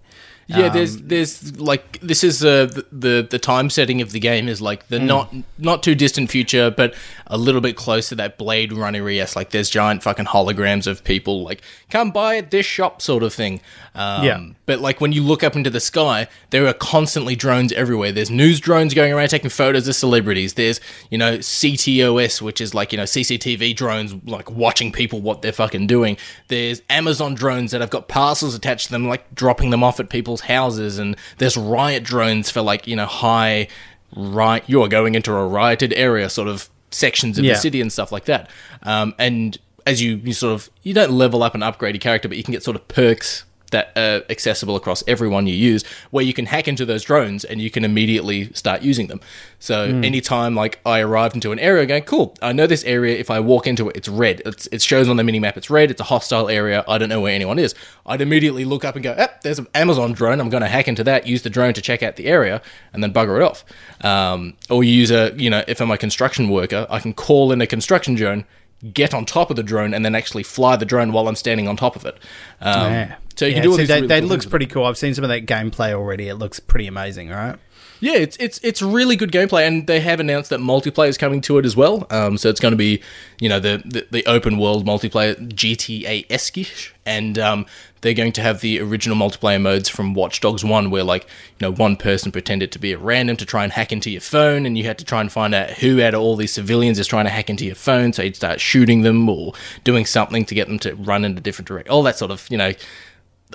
Yeah, Um, there's there's like this is uh, the, the the time setting of the game is like the not not too distant future, but a little bit close to that Blade Runner es. Like there's giant fucking holograms of people like come buy at this shop sort of thing. Um, Yeah. But like when you look up into the sky, there are constantly drones everywhere. There's news drones going around taking photos of celebrities. There's you know CTOS, which is like you know CCTV drones like watching people what they're fucking doing. There's Amazon drones that have got parcels attached to them, like dropping them off at people's houses. And there's riot drones for like you know high right. You're going into a rioted area, sort of sections of Yeah. the city and stuff like that. Um, and as you, you sort of you don't level up and upgrade your character, but you can get sort of perks that are accessible across everyone you use, where you can hack into those drones and you can immediately start using them. So anytime like I arrived into an area, going cool, I know this area. If I walk into it, it's red. It's, it shows on the mini map it's red. It's a hostile area. I don't know where anyone is. I'd immediately look up and go, eh, there's an Amazon drone. I'm going to hack into that. Use the drone to check out the area and then bugger it off. Um, or use a you know if I'm a construction worker, I can call in a construction drone get on top of the drone and then actually fly the drone while I'm standing on top of it. Um, Yeah. So you Yeah, can do all these that, really that cool looks pretty cool. I've seen some of that gameplay already. It looks pretty amazing, right? Yeah, it's it's it's really good gameplay, and they have announced that multiplayer is coming to it as well. Um, so it's going to be, you know, the the, the open world multiplayer GTA esque, and um, they're going to have the original multiplayer modes from Watch Dogs One, where like you know one person pretended to be a random to try and hack into your phone, and you had to try and find out who out of all these civilians is trying to hack into your phone. So you'd start shooting them or doing something to get them to run in a different direction. All that sort of you know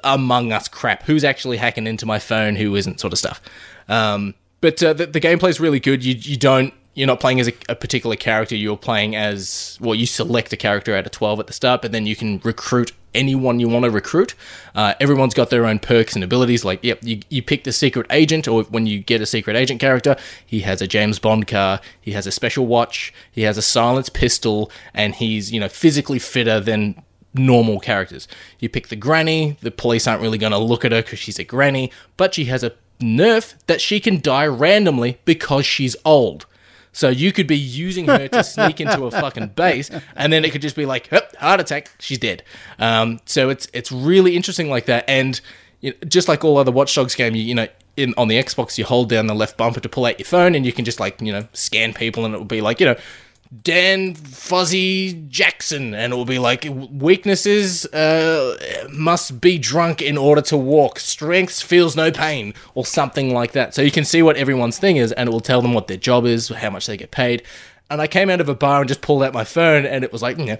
among us crap. Who's actually hacking into my phone? Who isn't? Sort of stuff. Um, but uh, the, the gameplay is really good. You you don't you're not playing as a, a particular character. You're playing as well. You select a character out of twelve at the start, but then you can recruit anyone you want to recruit. Uh, everyone's got their own perks and abilities. Like, yep, you, you pick the secret agent, or when you get a secret agent character, he has a James Bond car, he has a special watch, he has a silenced pistol, and he's you know physically fitter than normal characters. You pick the granny, the police aren't really going to look at her because she's a granny, but she has a nerf that she can die randomly because she's old. So you could be using her to sneak into a fucking [laughs] base, and then it could just be like, "Hup, heart attack, she's dead. Um, so it's it's really interesting like that, and you know, just like all other Watch Dogs game, you, you know, in on the Xbox, you hold down the left bumper to pull out your phone, and you can just like you know scan people, and it will be like you know Dan Fuzzy Jackson, and it will be like weaknesses uh, must be drunk in order to walk. Strengths feels no pain, or something like that. So you can see what everyone's thing is, and it will tell them what their job is, how much they get paid. And I came out of a bar and just pulled out my phone, and it was like, you know,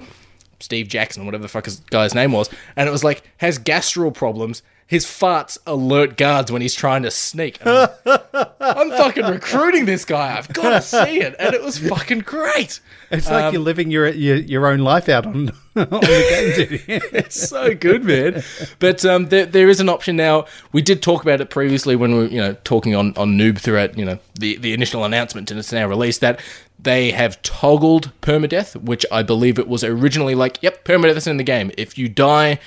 Steve Jackson, whatever the fuck his guy's name was, and it was like has gastral problems. His farts alert guards when he's trying to sneak. [laughs] I'm, fucking recruiting this guy. I've got to [laughs] see it, and it was fucking great. It's like Um, you're living your, your your own life out on [laughs] on the game, dude. [laughs] It's so good, man. But um, there, there is an option now. We did talk about it previously when we were, you know, talking on, on Noob throughout, you know, the, the initial announcement, and it's now released that they have toggled permadeath, which I believe it was originally like, yep, permadeath is in the game. If you die,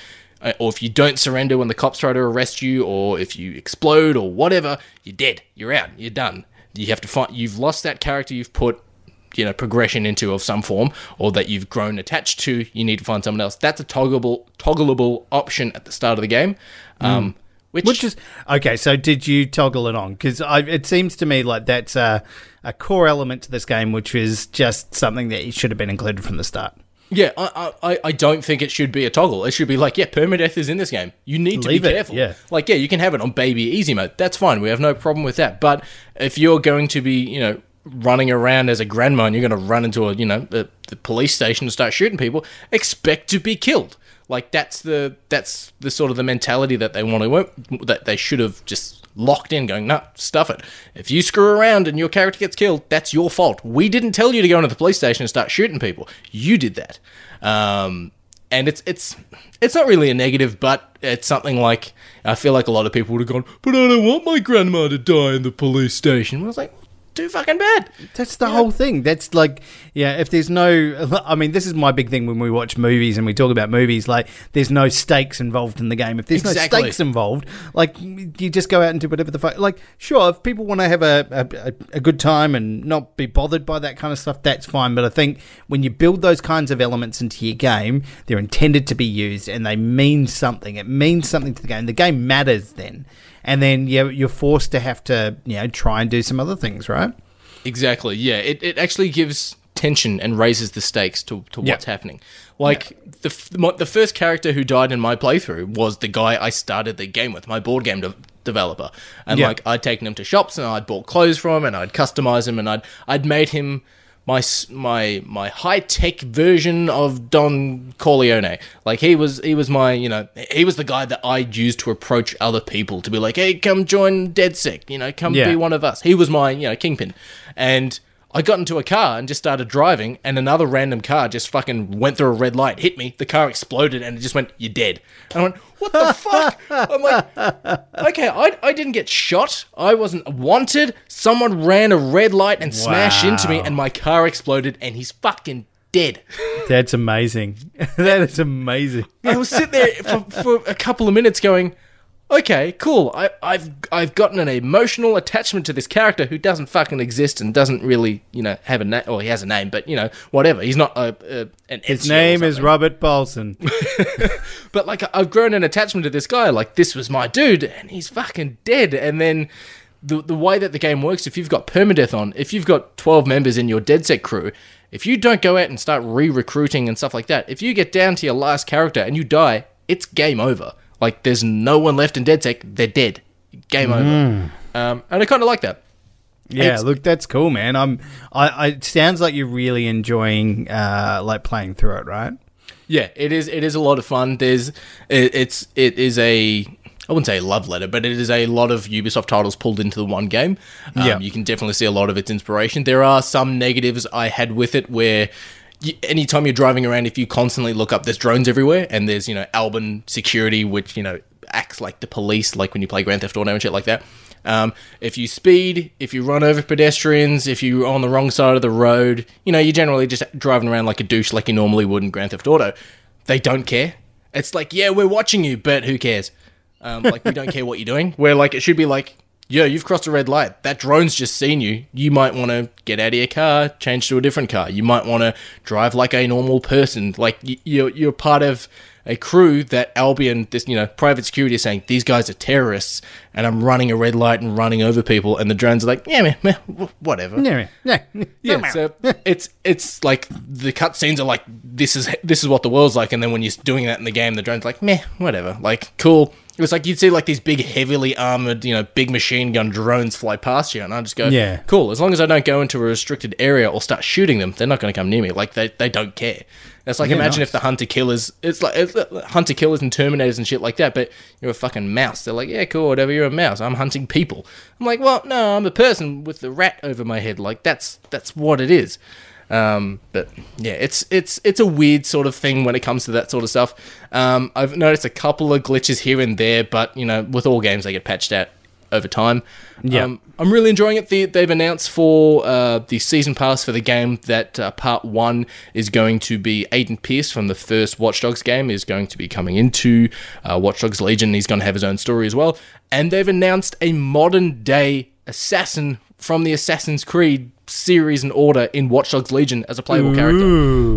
or if you don't surrender when the cops try to arrest you, or if you explode, or whatever, you're dead. You're out. You're done. You have to find. You've lost that character you've put you know progression into of some form or that you've grown attached to you need to find someone else that's a toggleable toggleable option at the start of the game um which, Which is okay. So, did you toggle it on? Because it seems to me like that's a, a core element to this game, which is just something that should have been included from the start. Yeah I, I i don't think it should be a toggle. It should be like yeah permadeath is in this game. You need to Leave be it, careful. yeah. like yeah you can have it on baby easy mode. That's fine. We have no problem with that. But if you're going to be you know running around as a grandma and you're going to run into a you know the, the police station and start shooting people, expect to be killed. Like that's the that's the sort of the mentality that they want to that they should have just locked in, going, nah, stuff it. If you screw around and your character gets killed, that's your fault. We didn't tell you to go into the police station and start shooting people. You did that. Um, and it's it's it's not really a negative, but it's something like I feel like a lot of people would have gone, but I don't want my grandma to die in the police station. I was like, too fucking bad. That's the whole thing. That's like, yeah, if there's no, [laughs] I mean, this is my big thing when we watch movies and we talk about movies, like, there's no stakes involved in the game. If there's Exactly. no stakes involved, like, you just go out and do whatever the fuck. Like, sure, if people want to have a, a, a good time and not be bothered by that kind of stuff, that's fine. But I think when you build those kinds of elements into your game, they're intended to be used and they mean something. It means something to the game. The game matters then. And then you're, you're forced to have to, you know, try and do some other things, right? Exactly. Yeah. It, it actually gives tension and raises the stakes to, to Yeah. what's happening. Like the f- the first character who died in my playthrough was the guy I started the game with, my board game de- developer, and Yeah. like I'd taken him to shops and I'd bought clothes from him and I'd customized him and I'd I'd made him my my my high tech version of Don Corleone. Like he was he was my you know he was the guy that I used to approach other people to be like, hey, come join DedSec, you know, come Yeah. be one of us. He was my you know kingpin, and I got into a car and just started driving, and another random car just fucking went through a red light, hit me. The car exploded, and it just went, "You're dead." And I went, "What the fuck?" I'm like, "Okay, I, I didn't get shot. I wasn't wanted. Someone ran a red light and smashed into me, and my car exploded, and he's fucking dead." That's amazing. [laughs] that is amazing. I was sitting there for, for a couple of minutes going, okay, cool. I, I've I've gotten an emotional attachment to this character who doesn't fucking exist and doesn't really, you know, have a name. Or he has a name, but you know, whatever. He's not a, a an His name is. Robert Paulson. [laughs] [laughs] But like, I've grown an attachment to this guy. Like, this was my dude, and he's fucking dead. And then. The, the way that the game works, if you've got permadeath on, if you've got 12 members in your DedSec crew, if you don't go out and start re recruiting and stuff like that, if you get down to your last character and you die, it's game over. Like, there's no one left in DedSec, they're dead. Game over. Um, and I kind of like that. Yeah, It's- look, that's cool, man. I'm. I, I. It sounds like you're really enjoying, uh, like playing through it, right? Yeah, it is. It is a lot of fun. There's, it, it's, it is a. I wouldn't say a love letter, but it is a lot of Ubisoft titles pulled into the one game. Um, Yeah. you can definitely see a lot of its inspiration. There are some negatives I had with it where. Anytime you're driving around, if you constantly look up, there's drones everywhere, and there's you know Albion security, which you know acts like the police, like when you play Grand Theft Auto and shit like that. Um, if you speed, if you run over pedestrians, if you're on the wrong side of the road, you know, you're generally just driving around like a douche like you normally would in Grand Theft Auto. They don't care. It's like, yeah, we're watching you, but who cares? Um, like, we don't care what you're doing. Where, like, it should be like, yo, you've crossed a red light. That drone's just seen you. You might want to get out of your car, change to a different car. You might want to drive like a normal person. Like, you're, you're part of a crew that Albion, this, you know, private security is saying, these guys are terrorists, and I'm running a red light and running over people. And the drones are like, yeah, man, meh, wh- whatever. Yeah, man. yeah, [laughs] Yeah, so it's it's like the cutscenes are like this is this is what the world's like, and then when you're doing that in the game, the drone's like meh, whatever, like cool. It was like you'd see like these big, heavily armored, you know, big machine gun drones fly past you, and I just go, Yeah. cool. As long as I don't go into a restricted area or start shooting them, they're not going to come near me. Like they they don't care. It's like Yeah, imagine nice. if the hunter killers, it's like it's like hunter killers and terminators and shit like that, but you're a fucking mouse. They're like, yeah, cool, whatever. You're a mouse. I'm hunting people. I'm like, well, no, I'm a person with the rat over my head. Like that's that's what it is. Um, but yeah, it's it's it's a weird sort of thing when it comes to that sort of stuff. Um, I've noticed a couple of glitches here and there, but you know, with all games, they get patched out over time. Yeah. Um, I'm really enjoying it. The, they've announced for uh, the season pass for the game that uh, part one is going to be Aiden Pearce from the first Watch Dogs game is going to be coming into uh, Watch Dogs Legion. He's going to have his own story as well. And they've announced a modern day assassin from the Assassin's Creed series and order in Watch Dogs Legion as a playable character.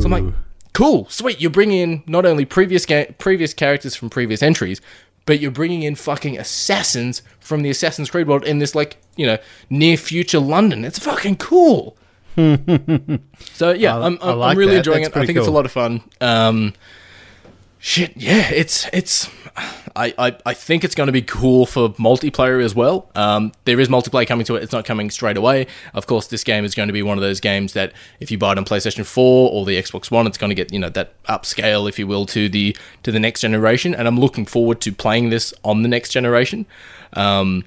So I'm like, cool, sweet. You're bringing in not only previous ga- previous characters from previous entries, but you're bringing in fucking assassins from the Assassin's Creed world in this like you know near future London. It's fucking cool. [laughs] so yeah, I- I'm, I I'm, like I'm really that. enjoying That's it. I think it's a lot of fun. Um, Shit, yeah, it's it's. I, I, I think it's going to be cool for multiplayer as well. Um, there is multiplayer coming to it. It's not coming straight away. Of course, this game is going to be one of those games that if you buy it on PlayStation 4 or the Xbox One, it's going to get you know that upscale, if you will, to the to the next generation. And I'm looking forward to playing this on the next generation. Um,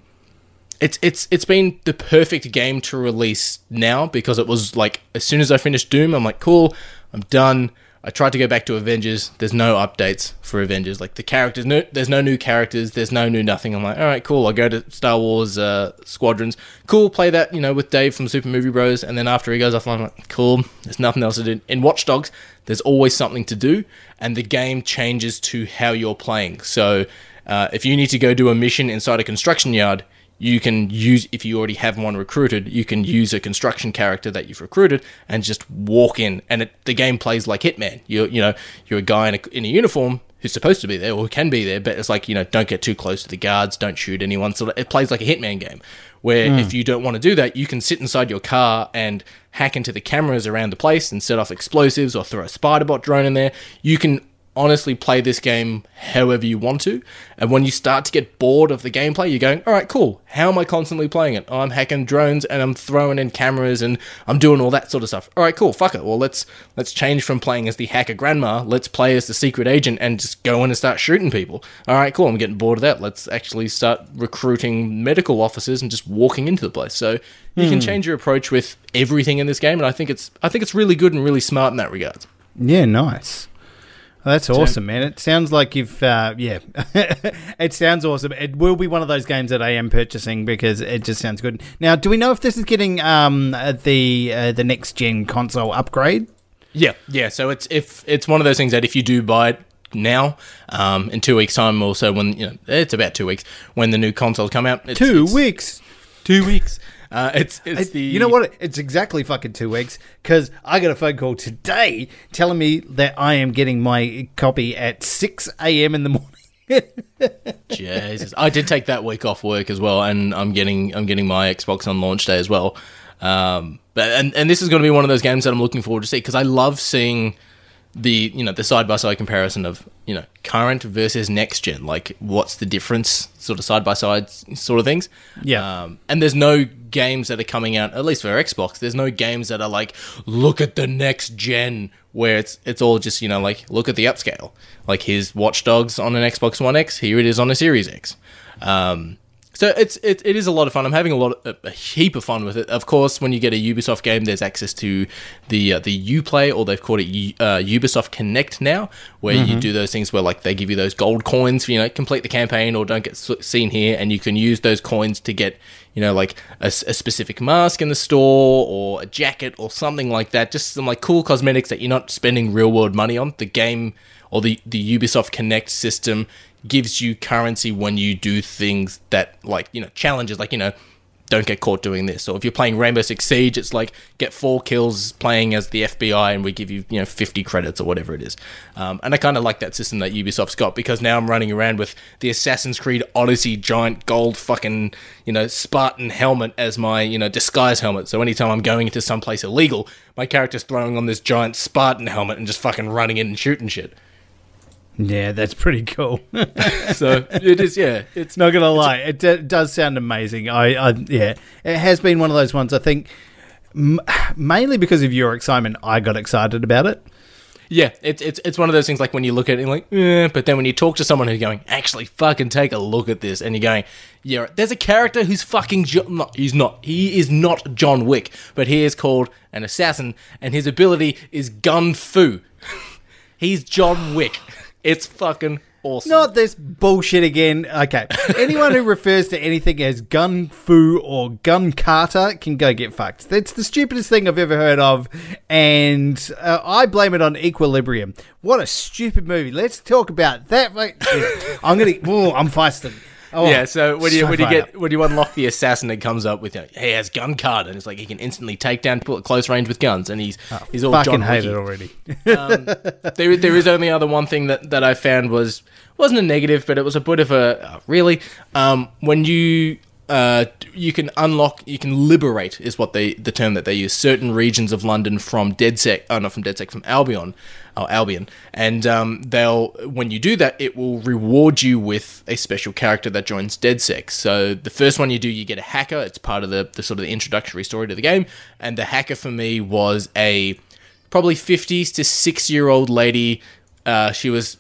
it's it's it's been the perfect game to release now because it was like as soon as I finished Doom, I'm like, cool, I'm done. I tried to go back to Avengers. There's no updates for Avengers. Like the characters, no, there's no new characters. There's no new nothing. I'm like, all right, cool. I go to Star Wars uh, Squadrons. Cool. Play that, you know, with Dave from Super Movie Bros. And then after he goes off, I'm like, cool. There's nothing else to do. In Watch Dogs, there's always something to do, and the game changes to how you're playing. So uh, if you need to go do a mission inside a construction yard, you can use if you already have one recruited you can use a construction character that you've recruited and just walk in. And it, the game plays like hitman. You're you know you're a guy in a, in a uniform who's supposed to be there or who can be there but it's like you know don't get too close to the guards don't shoot anyone. So it plays like a hitman game where mm. if you don't want to do that you can sit inside your car and hack into the cameras around the place and set off explosives or throw a spider bot drone in there. You can honestly play this game however you want to. And when you start to get bored of the gameplay, you're going, all right, cool. How am I constantly playing it? Oh, I'm hacking drones and I'm throwing in cameras and I'm doing all that sort of stuff. All right, cool. Fuck it. Well, let's let's change from playing as the hacker grandma. Let's play as the secret agent and just go in and start shooting people. All right, cool. I'm getting bored of that. Let's actually start recruiting medical officers and just walking into the place. So you hmm. can change your approach with everything in this game, and I think it's I think it's really good and really smart in that regard. Yeah, nice. Well, that's awesome, man. It sounds like you've, uh, yeah, [laughs] it sounds awesome. It will be one of those games that I am purchasing because it just sounds good. Now, do we know if this is getting um, the uh, the next gen console upgrade? Yeah, yeah. So it's if it's one of those things that if you do buy it now, um, in two weeks' time, also when you know it's about two weeks when the new consoles come out. It's, 2 it's, weeks. Two weeks. Uh, it's it's the you know what? It's exactly fucking two weeks because I got a phone call today telling me that I am getting my copy at six a.m. in the morning. [laughs] Jesus, I did take that week off work as well, and I'm getting I'm getting my Xbox on launch day as well. Um, but and and this is going to be one of those games that I'm looking forward to see because I love seeing the you know the side by side comparison of you know current versus next gen like what's the difference sort of side by side sort of things. Yeah. Um, and there's no games that are coming out at least for xbox there's no games that are like look at the next gen where it's it's all just you know like look at the upscale. Like here's watch dogs on an xbox one x here it is on a series x. Um, so it's it, it is a lot of fun. I'm having a lot of, a heap of fun with it. Of course, when you get a Ubisoft game, there's access to the uh, the UPlay or they've called it uh, Ubisoft Connect now, where mm-hmm. you do those things where like they give you those gold coins for you know complete the campaign or don't get seen here, and you can use those coins to get you know like a, a specific mask in the store or a jacket or something like that. Just some like cool cosmetics that you're not spending real world money on. The game or the the Ubisoft Connect system gives you currency when you do things that like you know challenges like you know don't get caught doing this. Or if you're playing rainbow six siege it's like get four kills playing as the fbi and we give you you know 50 credits or whatever it is. Um, and i kind of like that system that ubisoft's got because now i'm running around with the assassin's creed odyssey giant gold fucking you know spartan helmet as my you know disguise helmet. So anytime i'm going into someplace illegal my character's throwing on this giant spartan helmet and just fucking running in and shooting shit yeah, that's pretty cool. [laughs] so it is. Yeah, it's not gonna lie. It d- does sound amazing. I, I, yeah, it has been one of those ones. I think m- mainly because of your excitement, I got excited about it. Yeah, it's it's it's one of those things like when you look at it and like, eh, but then when you talk to someone who's going, actually, fucking take a look at this, and you're going, yeah, there's a character who's fucking jo- not, he's not he is not John Wick, but he is called an assassin, and his ability is gun fu. [laughs] he's John Wick. It's fucking awesome. Not this bullshit again. Okay. [laughs] Anyone who refers to anything as gun fu or gun kata can go get fucked. That's the stupidest thing I've ever heard of. And uh, I blame it on Equilibrium. What a stupid movie. Let's talk about that. [laughs] I'm going to. Oh, I'm feisting. Oh, yeah, so when you so when you get up. when you unlock the assassin, it comes up with you know, he has gun kata, and it's like he can instantly take down people at close range with guns, and he's oh, he's all fucking John hate it already. um, there there is only other one thing that, that I found was wasn't a negative, but it was a bit of a uh, really um, when you uh, you can unlock, you can liberate, is what they the term that they use, certain regions of London from DedSec, oh not from DedSec, from Albion, or Albion, and um, they'll when you do that, it will reward you with a special character that joins DedSec. So the first one you do, you get a hacker. It's part of the, the sort of the introductory story to the game, and the hacker for me was a probably 50s to 6 year old lady. Uh, she was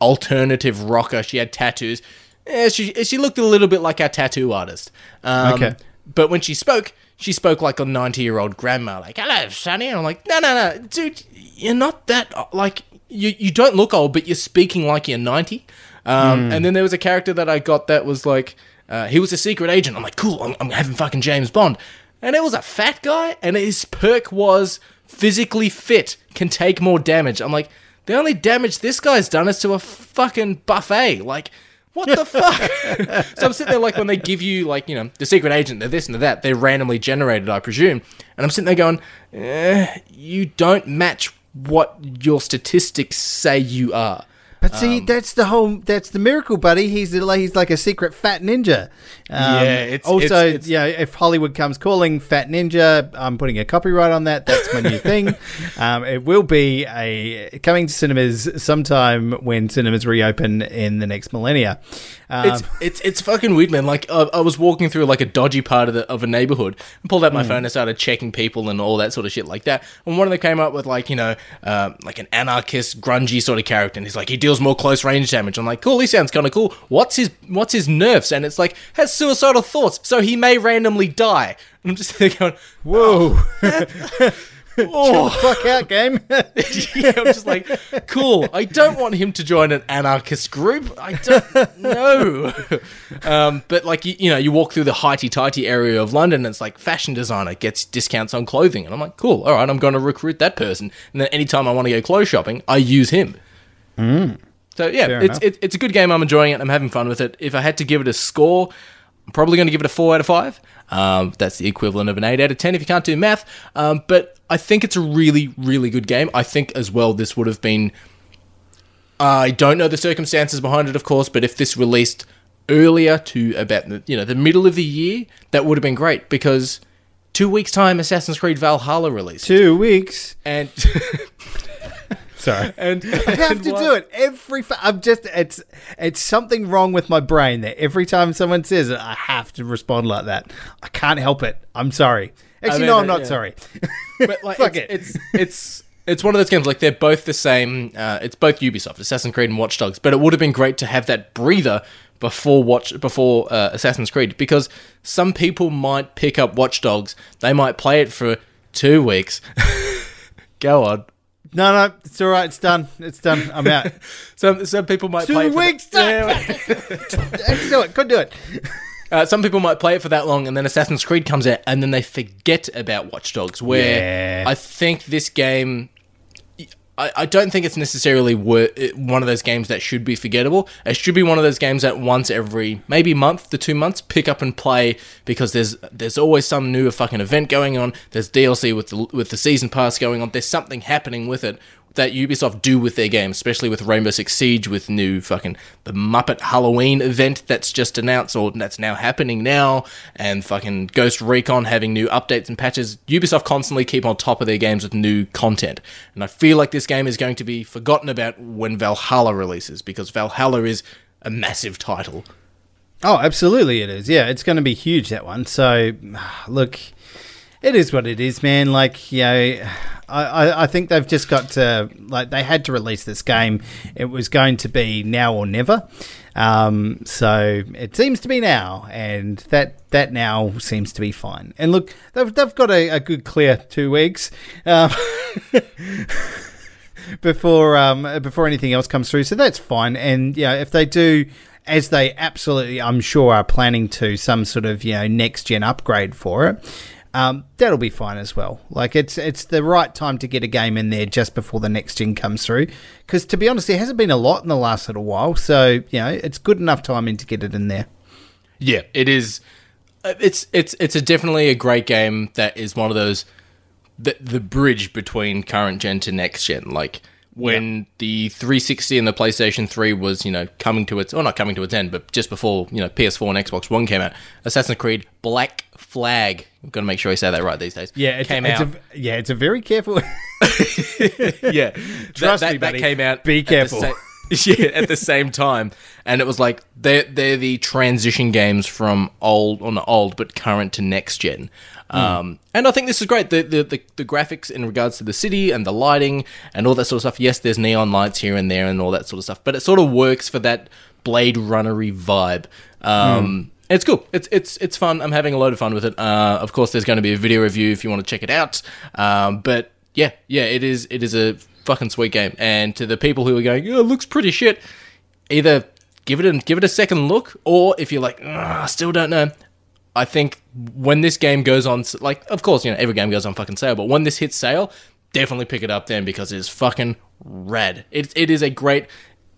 alternative rocker. She had tattoos. Eh, she she looked a little bit like our tattoo artist. Um, Okay. But when she spoke, she spoke like a 90 year old grandma, like, hello, Sonny. And I'm like, no, no, no, dude, you're not that, like, you, you don't look old, but you're speaking like you're 90. Um, And then there was a character that I got that was like, uh, he was a secret agent. I'm like, cool, I'm, I'm having fucking James Bond. And it was a fat guy, and his perk was physically fit, can take more damage. I'm like, the only damage this guy's done is to a fucking buffet. Like, what the fuck? [laughs] so I'm sitting there like when they give you like you know the secret agent, they're this and they're that. They're randomly generated, I presume. And I'm sitting there going, eh, you don't match what your statistics say you are. But Um, see, that's the whole. That's the miracle, buddy. He's like he's like a secret fat ninja. Um, Yeah, it's- also it's- it's- yeah. If Hollywood comes calling, fat ninja, I'm putting a copyright on that. That's my new [laughs] thing. Um, it will be a coming to cinemas sometime when cinemas reopen in the next millennia. Um, It's it's it's fucking weird, man. Like I, I was walking through like a dodgy part of the of a neighborhood and pulled out my phone and started checking people and all that sort of shit like that. And one of them came up with like you know uh, like an anarchist grungy sort of character, and he's like he deals more close range damage. I'm like, cool, he sounds kind of cool. What's his what's his nerfs? And it's like has suicidal thoughts, so he may randomly die. And I'm just [laughs] going, whoa, [laughs] oh. fuck out, game. [laughs] yeah, I'm just like, cool. I don't want him to join an anarchist group. I don't know. [laughs] um, but like, you, you know, you walk through the highty tighty area of London, and it's like fashion designer gets discounts on clothing, and I'm like, cool. All right, I'm going to recruit that person. And then anytime I want to go clothes shopping, I use him. So yeah, Fair it's it, it's a good game. I'm enjoying it. I'm having fun with it. If I had to give it a score, I'm probably going to give it a four out of five. Um, that's the equivalent of an eight out of ten if you can't do math. Um, but I think it's a really, really good game. I think as well this would have been. I don't know the circumstances behind it, of course, but if this released earlier to about the you know the middle of the year, that would have been great because two weeks time, Assassin's Creed Valhalla released, Two weeks. and [laughs] Sorry. [laughs] and I have to do it every. Fa- I'm just. It's it's something wrong with my brain that every time someone says it, I have to respond like that. I can't help it. I'm sorry. Actually, mean, no, I'm uh, not yeah. sorry. [laughs] but like [laughs] Fuck it's, it. it's it's it's one of those games like they're both the same. Uh, it's both Ubisoft, Assassin's Creed, and Watch Dogs. But it would have been great to have that breather before Watch before uh, Assassin's Creed because some people might pick up Watch Dogs. They might play it for two weeks. Go on. No, no, it's all right. It's done. It's done. I'm out. [laughs] Some some people might play Two it for weeks. Yeah, [laughs] I can do it. Could do it. [laughs] Uh, some people might play it for that long, and then Assassin's Creed comes out, and then they forget about Watch Dogs. Where Yeah. I think this game, I, I don't think it's necessarily wor- one of those games that should be forgettable. It should be one of those games that once every maybe month to two months pick up and play because there's there's always some new fucking event going on. There's DLC with the with the season pass going on. There's something happening with it that Ubisoft do with their games, especially with Rainbow Six Siege, with new fucking the Muppet Halloween event that's just announced or that's now happening now, and fucking Ghost Recon having new updates and patches. Ubisoft constantly keep on top of their games with new content, and I feel like this game is going to be forgotten about when Valhalla releases because Valhalla is a massive title. Oh, absolutely, it is. Yeah, it's going to be huge that one. So, [sighs] look, it is what it is, man. Like, you know, I, I, think they've just got to like they had to release this game. It was going to be now or never. Um, so it seems to be now, and that that now seems to be fine. And look, they've they've got a, a good clear two weeks. Um, [laughs] before um, before anything else comes through. So that's fine. And yeah, if they do, as they absolutely, I'm sure, are planning to some sort of you know next gen upgrade for it. Um, that'll be fine as well. Like it's it's the right time to get a game in there just before the next gen comes through. Because to be honest, there hasn't been a lot in the last little while, so you know it's good enough timing to get it in there. Yeah, it is. uh, It's it's it's a definitely a great game that is one of those the the bridge between current gen to next gen. Like when the 360 and the PlayStation 3 was, you know, coming to its, or not coming to its end, but just before, you know, PS4 and Xbox One came out, Assassin's Creed Black Flag. I've got to make sure I say that right these days. Yeah, it's, came it's out. A, yeah, it's a very careful. [laughs] [laughs] yeah, Trust that, me, that, buddy. that came out. Be at the careful. sa- [laughs] yeah, at the same time, and it was like they're they're the transition games from old, or not old, but current to next gen. Um, and I think this is great. The, the the the graphics in regards to the city and the lighting and all that sort of stuff. Yes, there's neon lights here and there and all that sort of stuff, but it sort of works for that Blade Runnery vibe. Um, It's cool. It's it's it's fun. I'm having a load of fun with it. Uh, of course, there's going to be a video review if you want to check it out. Um, but yeah, yeah, it is it is a fucking sweet game. And to the people who are going, oh, it looks pretty shit, either give it a give it a second look, or if you're like, I still don't know. I think when this game goes on, like, of course, you know, every game goes on fucking sale, but when this hits sale, definitely pick it up then because it's fucking rad. It, it is a great,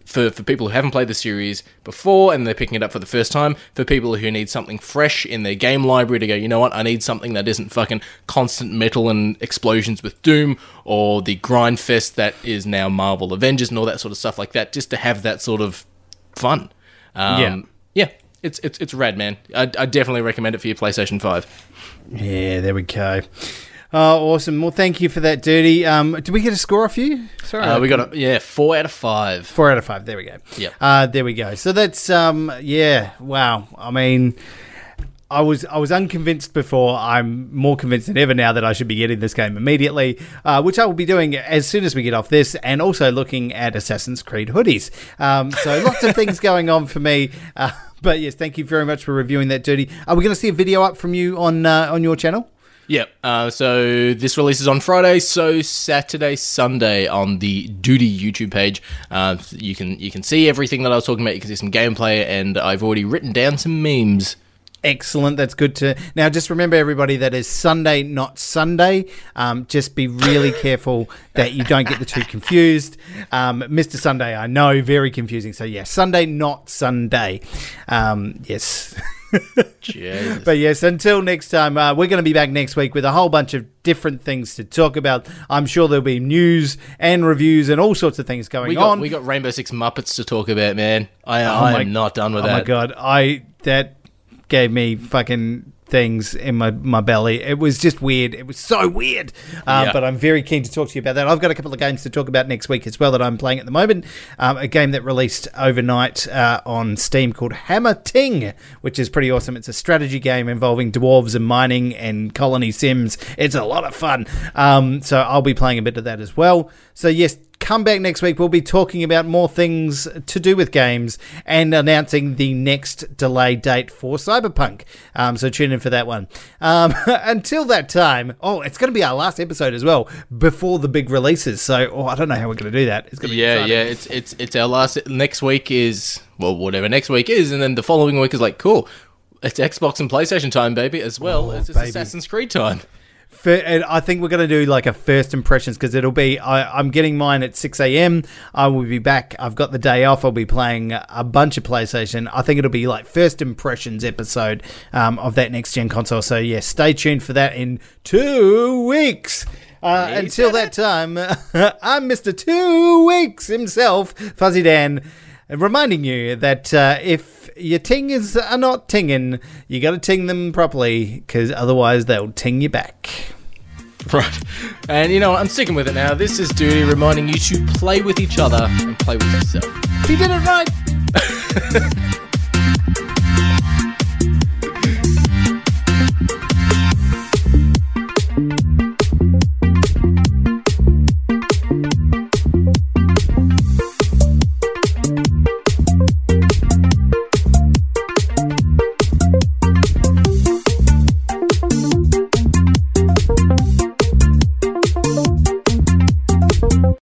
for, for people who haven't played the series before and they're picking it up for the first time, for people who need something fresh in their game library to go, you know what, I need something that isn't fucking constant metal and explosions with Doom or the grind fest that is now Marvel Avengers and all that sort of stuff like that, just to have that sort of fun. Um, Yeah. Yeah. It's, it's, it's rad, man. I, I definitely recommend it for your PlayStation 5. yeah, there we go. Oh, awesome. Well, thank you for that, Dirty. Um, did we get a score off you? Sorry, Uh, we got a, yeah, four out of five. Four out of five. There we go. Yep. Uh, there we go. So that's um, yeah. Wow. I mean, I was I was unconvinced before. I'm more convinced than ever now that I should be getting this game immediately, uh, which I will be doing as soon as we get off this, and also looking at Assassin's Creed hoodies. Um, so lots of things [laughs] going on for me. Uh, but yes, thank you very much for reviewing that, Dirty. Are we going to see a video up from you on uh, on your channel? Yep. Uh, so this releases on Friday. So Saturday, Sunday on the Dirty YouTube page, uh, you can you can see everything that I was talking about. You can see some gameplay, and I've already written down some memes. Excellent. That's good to. Now, just remember, everybody, that is Sunday, not Sunday. Um, just be really careful that you don't get the two confused. Um, Mr. Sunday, I know, very confusing. So, yeah, Sunday, not Sunday. Um, yes. [laughs] But yes, until next time, uh, we're going to be back next week with a whole bunch of different things to talk about. I'm sure there'll be news and reviews and all sorts of things going we got on. we got Rainbow Six Muppets to talk about, man. I Oh I my- am not done with oh that. Oh my god, I that gave me fucking things in my, my belly. It was just weird. It was so weird. Uh, Yeah. But I'm very keen to talk to you about that. I've got a couple of games to talk about next week as well that I'm playing at the moment. Um, a game that released overnight uh, on Steam called Hammerting, which is pretty awesome. It's a strategy game involving dwarves and mining and colony sims. It's a lot of fun. Um, so I'll be playing a bit of that as well. So yes, come back next week. We'll be talking about more things to do with games and announcing the next delay date for Cyberpunk. Um, so tune in for that one. Um, [laughs] until that time, oh, it's going to be our last episode as well before the big releases. So oh, I don't know how we're going to do that. It's going to be Yeah, exciting. yeah. It's it's it's our last. Next week is well, whatever next week is, and then the following week is like cool. It's Xbox and PlayStation time, baby, as well Oh, as it's baby. Assassin's Creed time. I think we're going to do like a first impressions because it'll be. I, I'm getting mine at 6 a.m. I will be back. I've got the day off. I'll be playing a bunch of PlayStation. I think it'll be like first impressions episode um, of that next gen console. So yeah, stay tuned for that in two weeks. Uh, until that time, [laughs] I'm Mr. Two Weeks himself, Fuzzy Dan, reminding you that uh, if your tingers are not tinging, you got to ting them properly because otherwise they'll ting you back. Right. And you know, what, I'm sticking with it now. This is Dirty reminding you to play with each other and play with yourself. He did it right. [laughs]